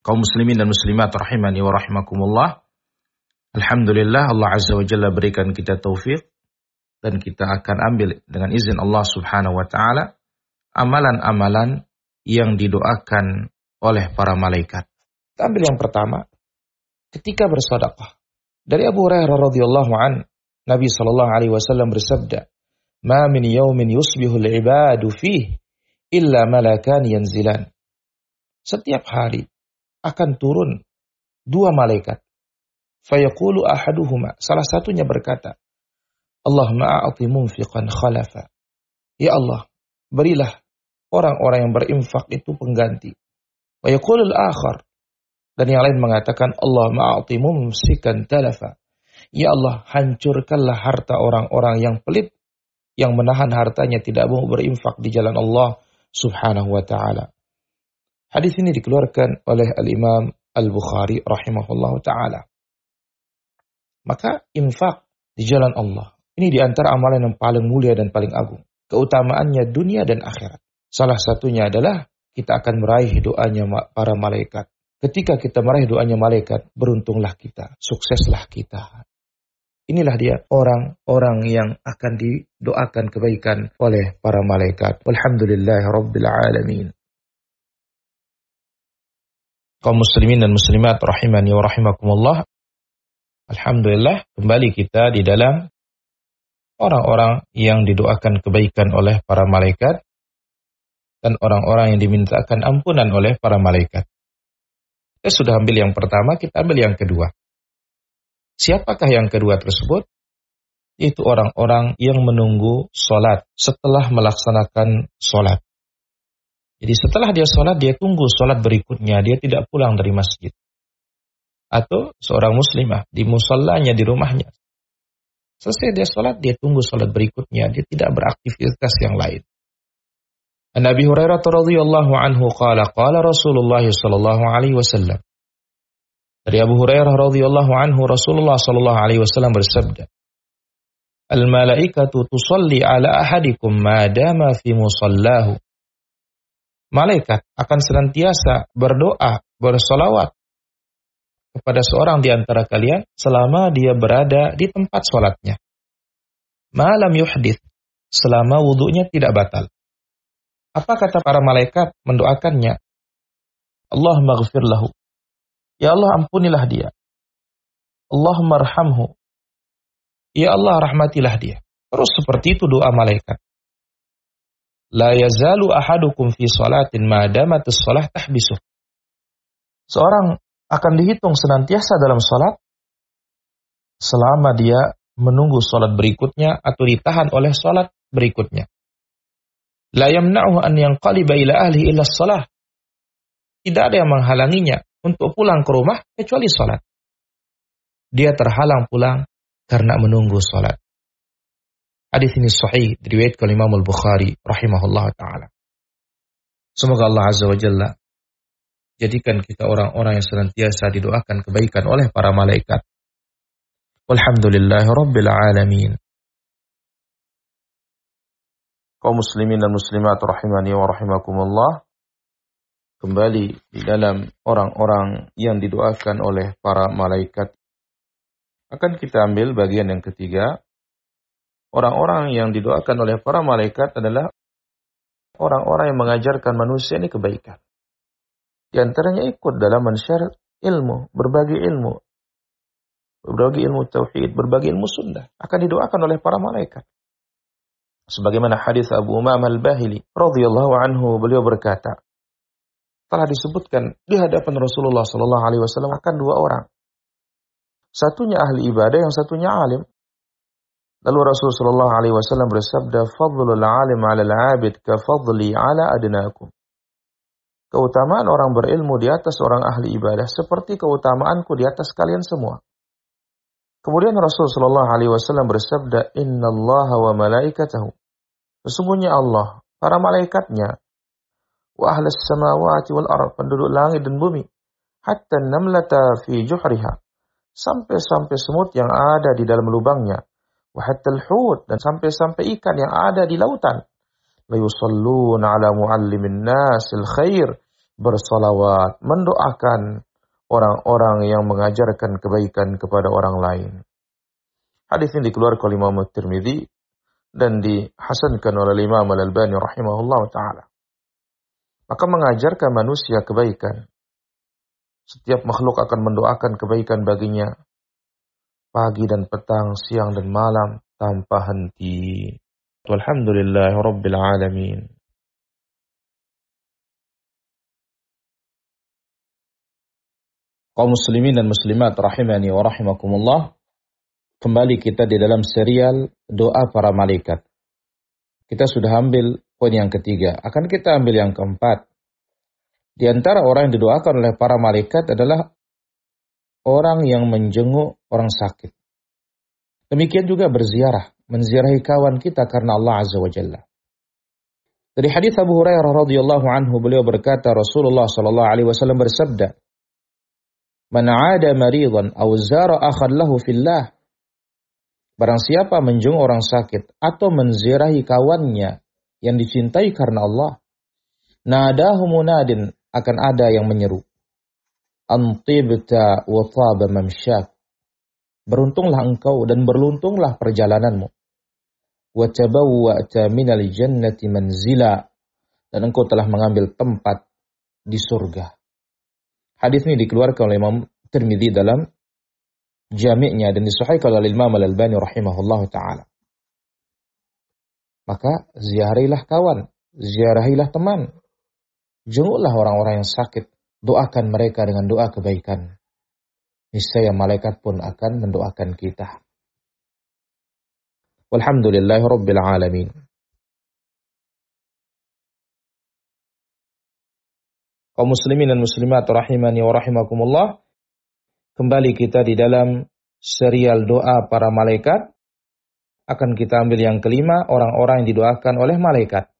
kaum muslimin dan muslimat rahimani wa rahimakumullah. Alhamdulillah Allah Azza wa Jalla berikan kita taufik dan kita akan ambil dengan izin Allah Subhanahu wa taala amalan-amalan yang didoakan oleh para malaikat. Kita ambil yang pertama ketika bersedekah. Dari Abu Hurairah radhiyallahu an Nabi sallallahu alaihi wasallam bersabda, "Ma min yaumin yusbihu al-ibadu fihi illa malakan yanzilan." Setiap hari akan turun dua malaikat. Fayaqulu ahaduhuma, salah satunya berkata, Allahumma a'ati munfiqan khalafa. Ya Allah, berilah orang-orang yang berinfak itu pengganti. Wa yaqulul akhar. Dan yang lain mengatakan, Allah ma'ati mumsikan talafa. Ya Allah, hancurkanlah harta orang-orang yang pelit, yang menahan hartanya tidak mau berinfak di jalan Allah subhanahu wa ta'ala. Hadis ini dikeluarkan oleh Al-Imam Al-Bukhari rahimahullah ta'ala. Maka infak di jalan Allah. Ini di antara amalan yang paling mulia dan paling agung. Keutamaannya dunia dan akhirat. Salah satunya adalah kita akan meraih doanya para malaikat. Ketika kita meraih doanya malaikat, beruntunglah kita, sukseslah kita. Inilah dia orang-orang yang akan didoakan kebaikan oleh para malaikat. Walhamdulillah rabbil alamin kaum muslimin dan muslimat rahimani wa rahimakumullah. Alhamdulillah kembali kita di dalam orang-orang yang didoakan kebaikan oleh para malaikat dan orang-orang yang dimintakan ampunan oleh para malaikat. Kita sudah ambil yang pertama, kita ambil yang kedua. Siapakah yang kedua tersebut? Itu orang-orang yang menunggu sholat setelah melaksanakan sholat. Jadi setelah dia sholat, dia tunggu sholat berikutnya. Dia tidak pulang dari masjid. Atau seorang muslimah di musallanya di rumahnya. Selesai dia sholat, dia tunggu sholat berikutnya. Dia tidak beraktivitas yang lain. Nabi Hurairah radhiyallahu anhu qala qala Rasulullah sallallahu alaihi wasallam Dari Abu Hurairah radhiyallahu anhu Rasulullah sallallahu alaihi wasallam bersabda Al malaikatu tusalli ala ahadikum ma dama fi musallahu malaikat akan senantiasa berdoa, bersolawat kepada seorang di antara kalian selama dia berada di tempat sholatnya. Malam yuhdith, selama wudhunya tidak batal. Apa kata para malaikat mendoakannya? Allah maghfir lahu. Ya Allah ampunilah dia. Allah marhamhu. Ya Allah rahmatilah dia. Terus seperti itu doa malaikat. La yazalu ahadukum fi salatin madamatus salah tahbisuh. Seorang akan dihitung senantiasa dalam salat selama dia menunggu salat berikutnya atau ditahan oleh salat berikutnya. La yamna'uhu an yanqaliba ila ahli illa salah. Tidak ada yang menghalanginya untuk pulang ke rumah kecuali salat. Dia terhalang pulang karena menunggu salat. Hadis ini sahih diriwayatkan oleh Imam Al-Bukhari rahimahullah taala. Semoga Allah Azza wa Jalla jadikan kita orang-orang yang senantiasa didoakan kebaikan oleh para malaikat. Walhamdulillah rabbil alamin. Kaum muslimin dan muslimat rahimani wa rahimakumullah. Kembali di dalam orang-orang yang didoakan oleh para malaikat. Akan kita ambil bagian yang ketiga orang-orang yang didoakan oleh para malaikat adalah orang-orang yang mengajarkan manusia ini kebaikan. Di antaranya ikut dalam mensyar ilmu, berbagi ilmu, berbagi ilmu tauhid, berbagi ilmu sunnah akan didoakan oleh para malaikat. Sebagaimana hadis Abu Umam al-Bahili radhiyallahu anhu beliau berkata, telah disebutkan di hadapan Rasulullah sallallahu alaihi wasallam akan dua orang. Satunya ahli ibadah, yang satunya alim. Lalu Rasulullah Alaihi Wasallam bersabda, "Fadlul alim 'ala al-'abid ka fadli 'ala adnakum." Keutamaan orang berilmu di atas orang ahli ibadah seperti keutamaanku di atas kalian semua. Kemudian Rasulullah Alaihi Wasallam bersabda, Inna Allah wa malaikatahu. Sesungguhnya Allah, para malaikatnya, wa ahli samawati wal ard, penduduk langit dan bumi, hatta namlata fi juhriha, sampai-sampai semut yang ada di dalam lubangnya, wahatal hut dan sampai-sampai ikan yang ada di lautan. La yusalluna ala muallimin nasil khair bersolawat, mendoakan orang-orang yang mengajarkan kebaikan kepada orang lain. Hadis ini dikeluarkan oleh Imam Tirmidzi dan dihasankan oleh Imam Al-Albani rahimahullah taala. Maka mengajarkan manusia kebaikan. Setiap makhluk akan mendoakan kebaikan baginya pagi dan petang, siang dan malam tanpa henti. Walhamdulillah rabbil alamin. Kaum muslimin dan muslimat rahimani wa rahimakumullah. Kembali kita di dalam serial doa para malaikat. Kita sudah ambil poin yang ketiga. Akan kita ambil yang keempat. Di antara orang yang didoakan oleh para malaikat adalah orang yang menjenguk orang sakit. Demikian juga berziarah, menziarahi kawan kita karena Allah Azza wa Jalla. Dari hadis Abu Hurairah radhiyallahu anhu beliau berkata Rasulullah sallallahu alaihi wasallam bersabda, Man 'ada maridan aw zara akhan lahu fillah. Barang siapa menjung orang sakit atau menziarahi kawannya yang dicintai karena Allah, nadahu munadin akan ada yang menyeru. Antibta wa thaba mamsyak. Beruntunglah engkau dan berluntunglah perjalananmu. Wa tabawwa'ta minal jannati manzila. Dan engkau telah mengambil tempat di surga. Hadis ini dikeluarkan oleh Imam Tirmidzi dalam jami'nya dan disahihkan oleh Imam Al-Albani rahimahullah taala. Maka ziarilah kawan, ziarahilah teman. Jenguklah orang-orang yang sakit, doakan mereka dengan doa kebaikan. Niscaya malaikat pun akan mendoakan kita. Walhamdulillahi rabbil alamin. muslimin dan muslimat rahimani wa rahimakumullah. Kembali kita di dalam serial doa para malaikat. Akan kita ambil yang kelima, orang-orang yang didoakan oleh malaikat.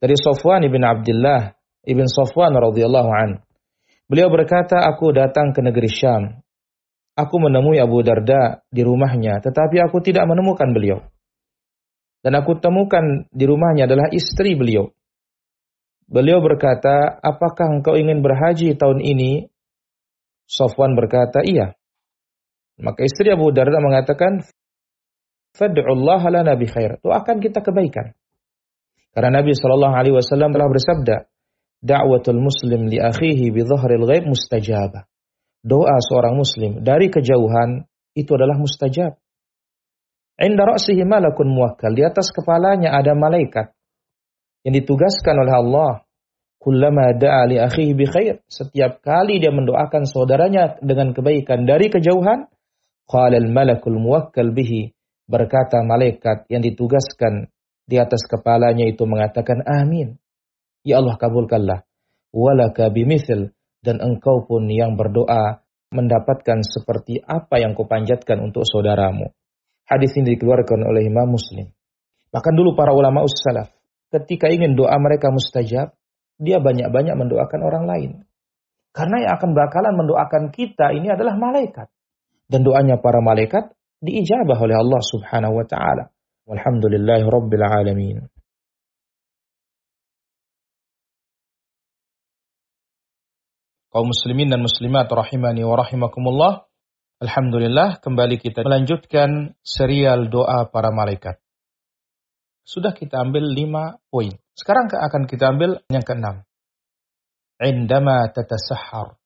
Dari Sofwan ibn Abdullah ibn Sofwan radhiyallahu an. Beliau berkata, aku datang ke negeri Syam. Aku menemui Abu Darda di rumahnya, tetapi aku tidak menemukan beliau. Dan aku temukan di rumahnya adalah istri beliau. Beliau berkata, apakah engkau ingin berhaji tahun ini? Sofwan berkata, iya. Maka istri Abu Darda mengatakan, Fad'ullah lana bi khair. Doakan kita kebaikan. Karena Nabi Shallallahu Alaihi Wasallam telah bersabda, Da'watul muslim li akhihi bi dhahril ghaib mustajabah. Doa seorang muslim dari kejauhan itu adalah mustajab. Inda ra'sihi malakun muwakkal. Di atas kepalanya ada malaikat yang ditugaskan oleh Allah. Kullama da'a li akhihi bi khair. Setiap kali dia mendoakan saudaranya dengan kebaikan dari kejauhan, qala al malakul muwakkal bihi. Berkata malaikat yang ditugaskan di atas kepalanya itu mengatakan amin. Ya Allah kabulkanlah. Walaka bimithil. Dan engkau pun yang berdoa mendapatkan seperti apa yang kau panjatkan untuk saudaramu. Hadis ini dikeluarkan oleh Imam Muslim. Bahkan dulu para ulama ussalaf ketika ingin doa mereka mustajab, dia banyak-banyak mendoakan orang lain. Karena yang akan bakalan mendoakan kita ini adalah malaikat. Dan doanya para malaikat diijabah oleh Allah subhanahu wa ta'ala. Walhamdulillahi rabbil alamin. Kaum muslimin dan muslimat rahimani wa rahimakumullah. Alhamdulillah kembali kita melanjutkan serial doa para malaikat. Sudah kita ambil lima poin. Sekarang akan kita ambil yang keenam. Indama tatasahhar.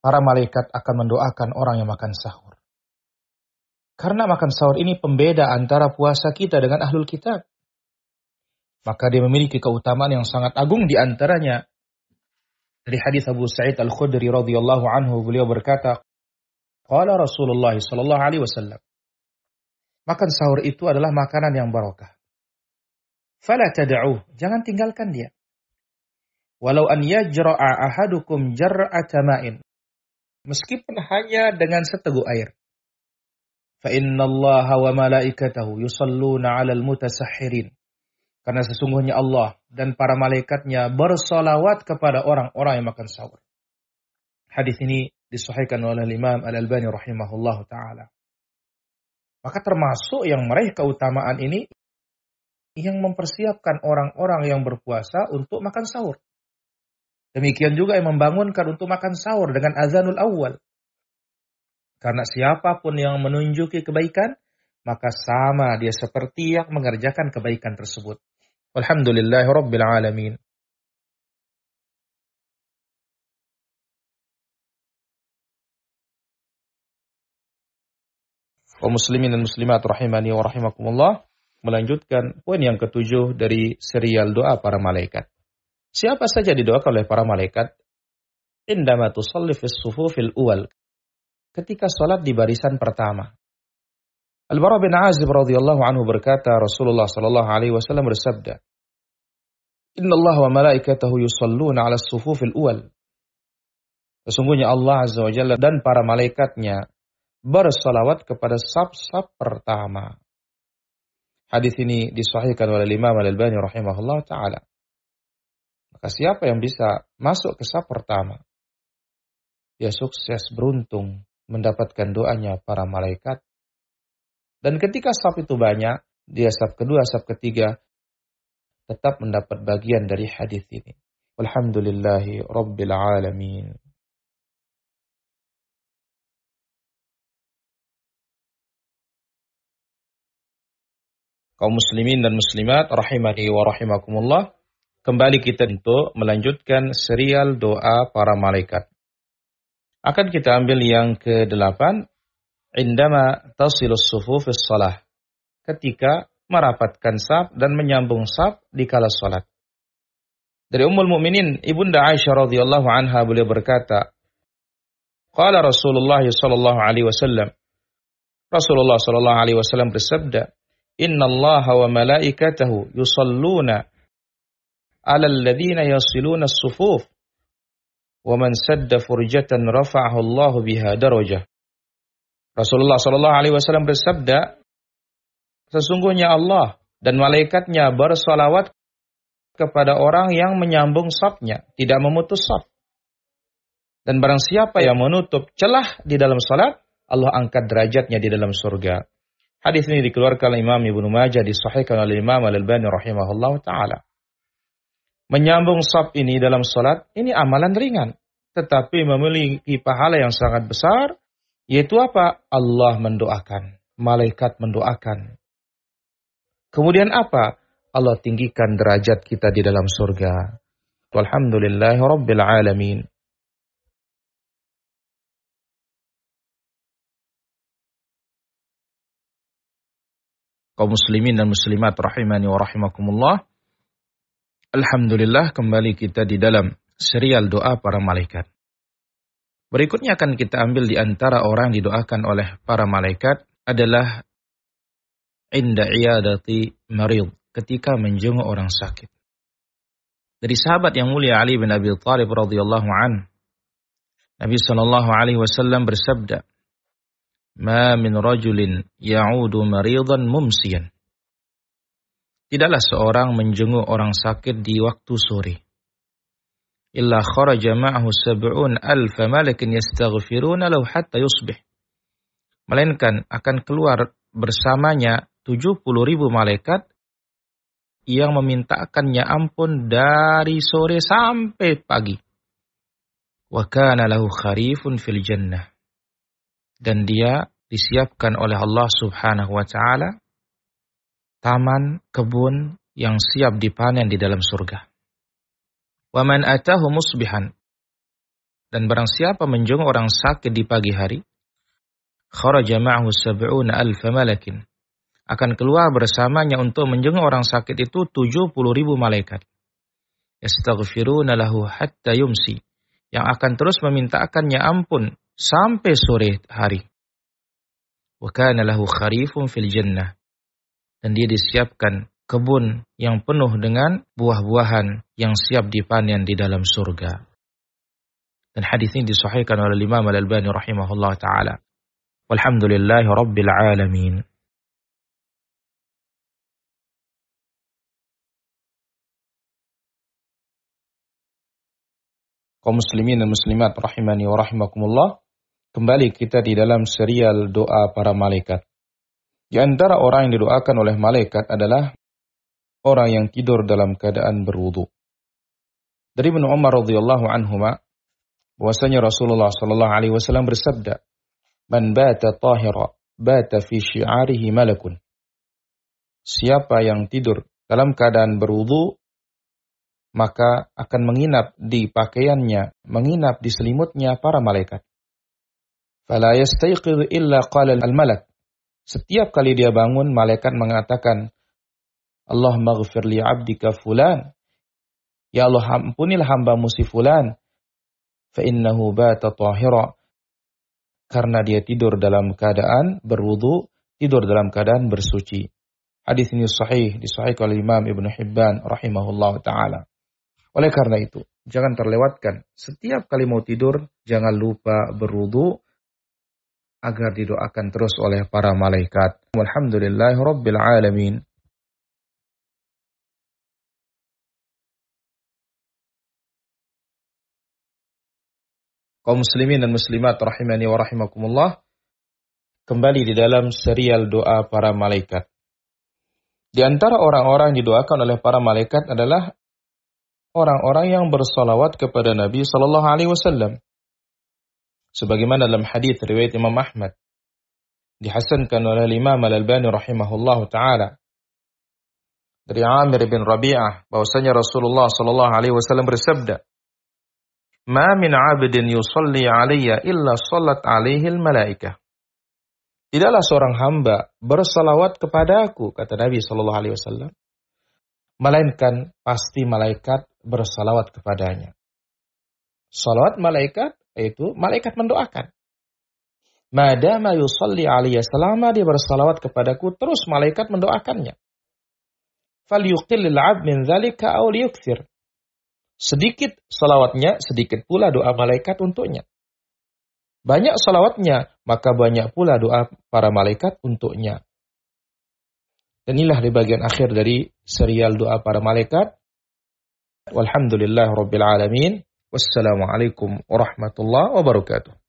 Para malaikat akan mendoakan orang yang makan sahur. Karena makan sahur ini pembeda antara puasa kita dengan ahlul kitab. Maka dia memiliki keutamaan yang sangat agung di antaranya. Dari hadis Abu Sa'id Al-Khudri radhiyallahu anhu beliau berkata, Qala Rasulullah sallallahu alaihi wasallam, Makan sahur itu adalah makanan yang barokah. Fala tad'uh, jangan tinggalkan dia. Walau an yajra'a ahadukum jar'ata ma'in. Meskipun hanya dengan seteguk air. Fa inna Allah wa malaikatahu yusalluna 'alal mutasahhirin. Karena sesungguhnya Allah dan para malaikatnya bersolawat kepada orang-orang yang makan sahur. Hadis ini disahihkan oleh Imam Al-Albani rahimahullah taala. Maka termasuk yang meraih keutamaan ini yang mempersiapkan orang-orang yang berpuasa untuk makan sahur. Demikian juga yang membangunkan untuk makan sahur dengan azanul awal. Karena siapa pun yang menunjuki kebaikan, maka sama dia seperti yang mengerjakan kebaikan tersebut. Alhamdulillahirabbil alamin. kaum muslimin dan muslimat rahimani wa rahimakumullah melanjutkan poin yang ketujuh dari serial doa para malaikat. Siapa saja didoakan oleh para malaikat? Indama tusalli fis sufufil uwal. Ketika salat di barisan pertama. Al-Bara bin Azib radhiyallahu anhu berkata Rasulullah sallallahu alaihi wasallam bersabda Inna Allah wa malaikatahu yusalluna ala sufufil uwal. Sesungguhnya Allah Azza wa Jalla dan para malaikatnya bersalawat kepada sab-sab pertama. Hadis ini disahihkan oleh Imam Al-Albani rahimahullah taala. Maka siapa yang bisa masuk ke sab pertama, dia sukses beruntung mendapatkan doanya para malaikat. Dan ketika sab itu banyak, dia sab kedua, sab ketiga, tetap mendapat bagian dari hadis ini. Alhamdulillahi Rabbil Alamin. kaum muslimin dan muslimat rahimani wa rahimakumullah. Kembali kita untuk melanjutkan serial doa para malaikat. Akan kita ambil yang ke-8 indama tasilus sufufis salah. Ketika merapatkan saf dan menyambung saf di kala salat. Dari Ummul Mukminin Ibunda Aisyah radhiyallahu anha beliau berkata, Qala Rasulullah sallallahu alaihi wasallam Rasulullah sallallahu alaihi wasallam bersabda, Inna Allah wa malaikatahu yusalluna ala alladhina yasiluna as-sufuf wa man sadda furjatan rafa'ahu Allah biha darajah. Rasulullah sallallahu alaihi wasallam bersabda, sesungguhnya Allah dan malaikatnya bersolawat kepada orang yang menyambung safnya, tidak memutus saf. Dan barang siapa yang menutup celah di dalam salat, Allah angkat derajatnya di dalam surga. Hadis ini dikeluarkan oleh Imam Ibnu Majah disahihkan oleh Imam Al-Albani rahimahullah taala. Menyambung saf ini dalam salat ini amalan ringan, tetapi memiliki pahala yang sangat besar yaitu apa? Allah mendoakan, malaikat mendoakan. Kemudian apa? Allah tinggikan derajat kita di dalam surga. Walhamdulillahirabbil alamin. kaum muslimin dan muslimat rahimani wa rahimakumullah. Alhamdulillah kembali kita di dalam serial doa para malaikat. Berikutnya akan kita ambil di antara orang yang didoakan oleh para malaikat adalah inda iyadati marid, ketika menjenguk orang sakit. Dari sahabat yang mulia Ali bin Abi Thalib radhiyallahu an, Nabi sallallahu alaihi wasallam bersabda, ma min rajulin ya'udu maridan mumsiyan. Tidaklah seorang menjenguk orang sakit di waktu sore. Illa kharaja ma'ahu sab'un alfa malakin yastaghfiruna lahu hatta yusbih. Melainkan akan keluar bersamanya 70 ribu malaikat yang memintakannya ampun dari sore sampai pagi. Wa kana lahu kharifun fil jannah dan dia disiapkan oleh Allah Subhanahu wa taala taman kebun yang siap dipanen di dalam surga. Wa man atahu musbihan dan barang siapa menjenguk orang sakit di pagi hari kharaja ma'ahu sab'una alf malakin akan keluar bersamanya untuk menjenguk orang sakit itu 70 ribu malaikat. Yastaghfiruna lahu hatta yumsi yang akan terus memintakannya ampun sampai sore hari. Wa kana lahu kharifun fil jannah. Dan dia disiapkan kebun yang penuh dengan buah-buahan yang siap dipanen di dalam surga. Dan hadis ini disahihkan oleh Imam Al-Albani rahimahullah taala. Walhamdulillahi rabbil alamin. kaum muslimin dan muslimat rahimani wa rahimakumullah. Kembali kita di dalam serial doa para malaikat. Di antara orang yang didoakan oleh malaikat adalah orang yang tidur dalam keadaan berwudu. Dari Ibnu Umar radhiyallahu anhuma bahwasanya Rasulullah sallallahu alaihi wasallam bersabda, "Man bata tahira, bata fi syi'arihi malakun." Siapa yang tidur dalam keadaan berwudu, maka akan menginap di pakaiannya, menginap di selimutnya para malaikat. Fala yastayqidhu illa qala al-malak. Setiap kali dia bangun, malaikat mengatakan, Allah maghfir li abdika fulan. Ya Allah ampunilah hambamu si fulan. Fa innahu bata tahira. Karena dia tidur dalam keadaan berwudu, tidur dalam keadaan bersuci. Hadis ini sahih, disahihkan oleh Imam Ibn Hibban rahimahullah ta'ala. Oleh karena itu, jangan terlewatkan. Setiap kali mau tidur, jangan lupa berwudu agar didoakan terus oleh para malaikat. Alhamdulillah Alamin. Kaum muslimin dan muslimat rahimani wa rahimakumullah kembali di dalam serial doa para malaikat. Di antara orang-orang yang didoakan oleh para malaikat adalah orang-orang yang bersalawat kepada Nabi sallallahu alaihi wasallam. Sebagaimana dalam hadis riwayat Imam Ahmad dihasankan oleh Imam Al-Albani rahimahullahu taala dari Amir bin Rabi'ah bahwasanya Rasulullah sallallahu alaihi wasallam bersabda Ma min 'abdin yusalli 'alayya illa sallat 'alaihi al-malaikah. Tidaklah seorang hamba bersalawat kepadaku, kata Nabi Shallallahu Alaihi Wasallam, melainkan pasti malaikat bersalawat kepadanya. Salawat malaikat yaitu malaikat mendoakan. Madama yusalli alaihi selama dia bersalawat kepadaku terus malaikat mendoakannya. Falyuqillil 'abd min dzalika aw. Sedikit salawatnya, sedikit pula doa malaikat untuknya. Banyak salawatnya, maka banyak pula doa para malaikat untuknya. Dan inilah di bagian akhir dari serial doa para malaikat. Walhamdulillah Rabbil Alamin. Wassalamualaikum warahmatullahi wabarakatuh.